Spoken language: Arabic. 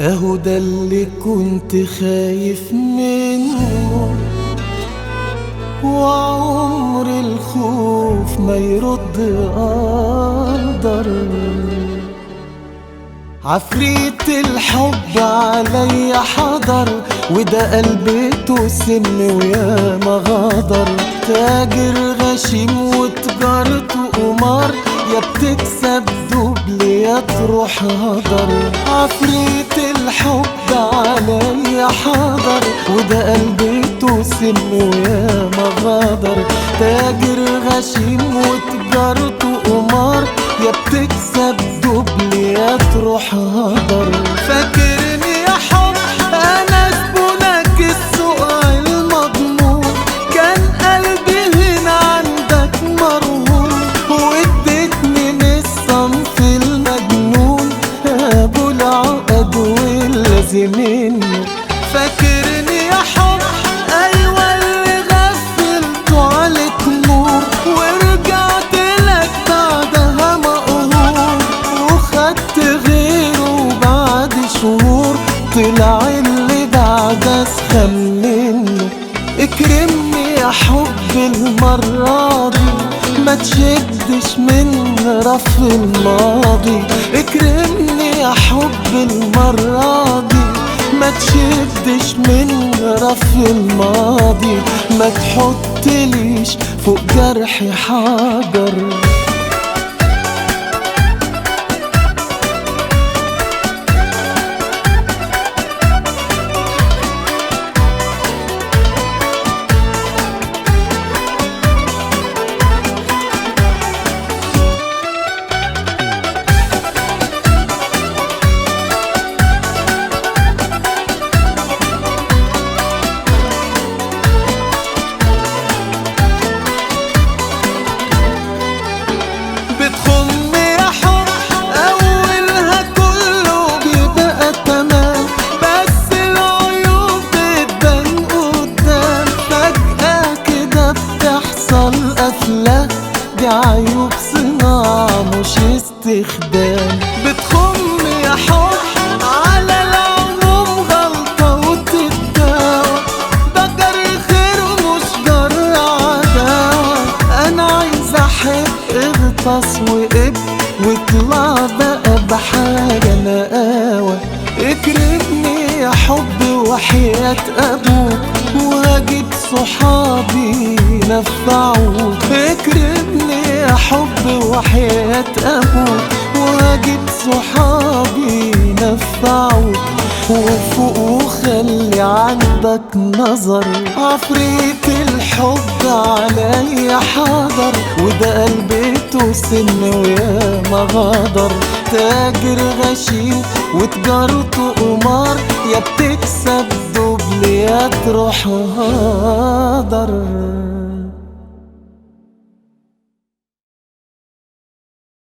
اهو ده اللي كنت خايف منه. وعمر الخوف ما يرد قدر عفريت الحب عليا حضر وده قلبته سم ويا ما غدر تاجر غشيم وتجارته قمار يا بتكسب دبل يا تروح هدر. عفريت الحب عليا حضر وده قلبته سم ويا ما غدر تاجر غشيم وتجارته واللازمين فاكرني يا حب أيوه اللي غفلته عليك نور ورجعت لك بعدها مقهور وخدت غيره بعد شهور. طلع اللي بعد اسخن منه اكرمني يا حب المرة دي. تشدش من رف الماضي. اكرمني يا حب المرة دي ما تشدش من رف الماضي. ما تحطليش فوق جرحي حجر. استخدام بتخم يا حب على العموم غلطة وتتداوى. جري خير مش جر عداوة أنا عايز أحب اغطس وقب واطلع بقى بحاجة نقاوة اكرمني يا حب وحياة أبوك وهجيب صحابي نفعوك اكرمني حب وحياة أبوك وهجيب صحابي نفعوك وفوق وخلي عندك نظر. عفريت الحب عليا حاضر وده قلبته سن ويا ما غدر تاجر غشيم وتجارته قمار يا بتكسب دبل يا تروح هدر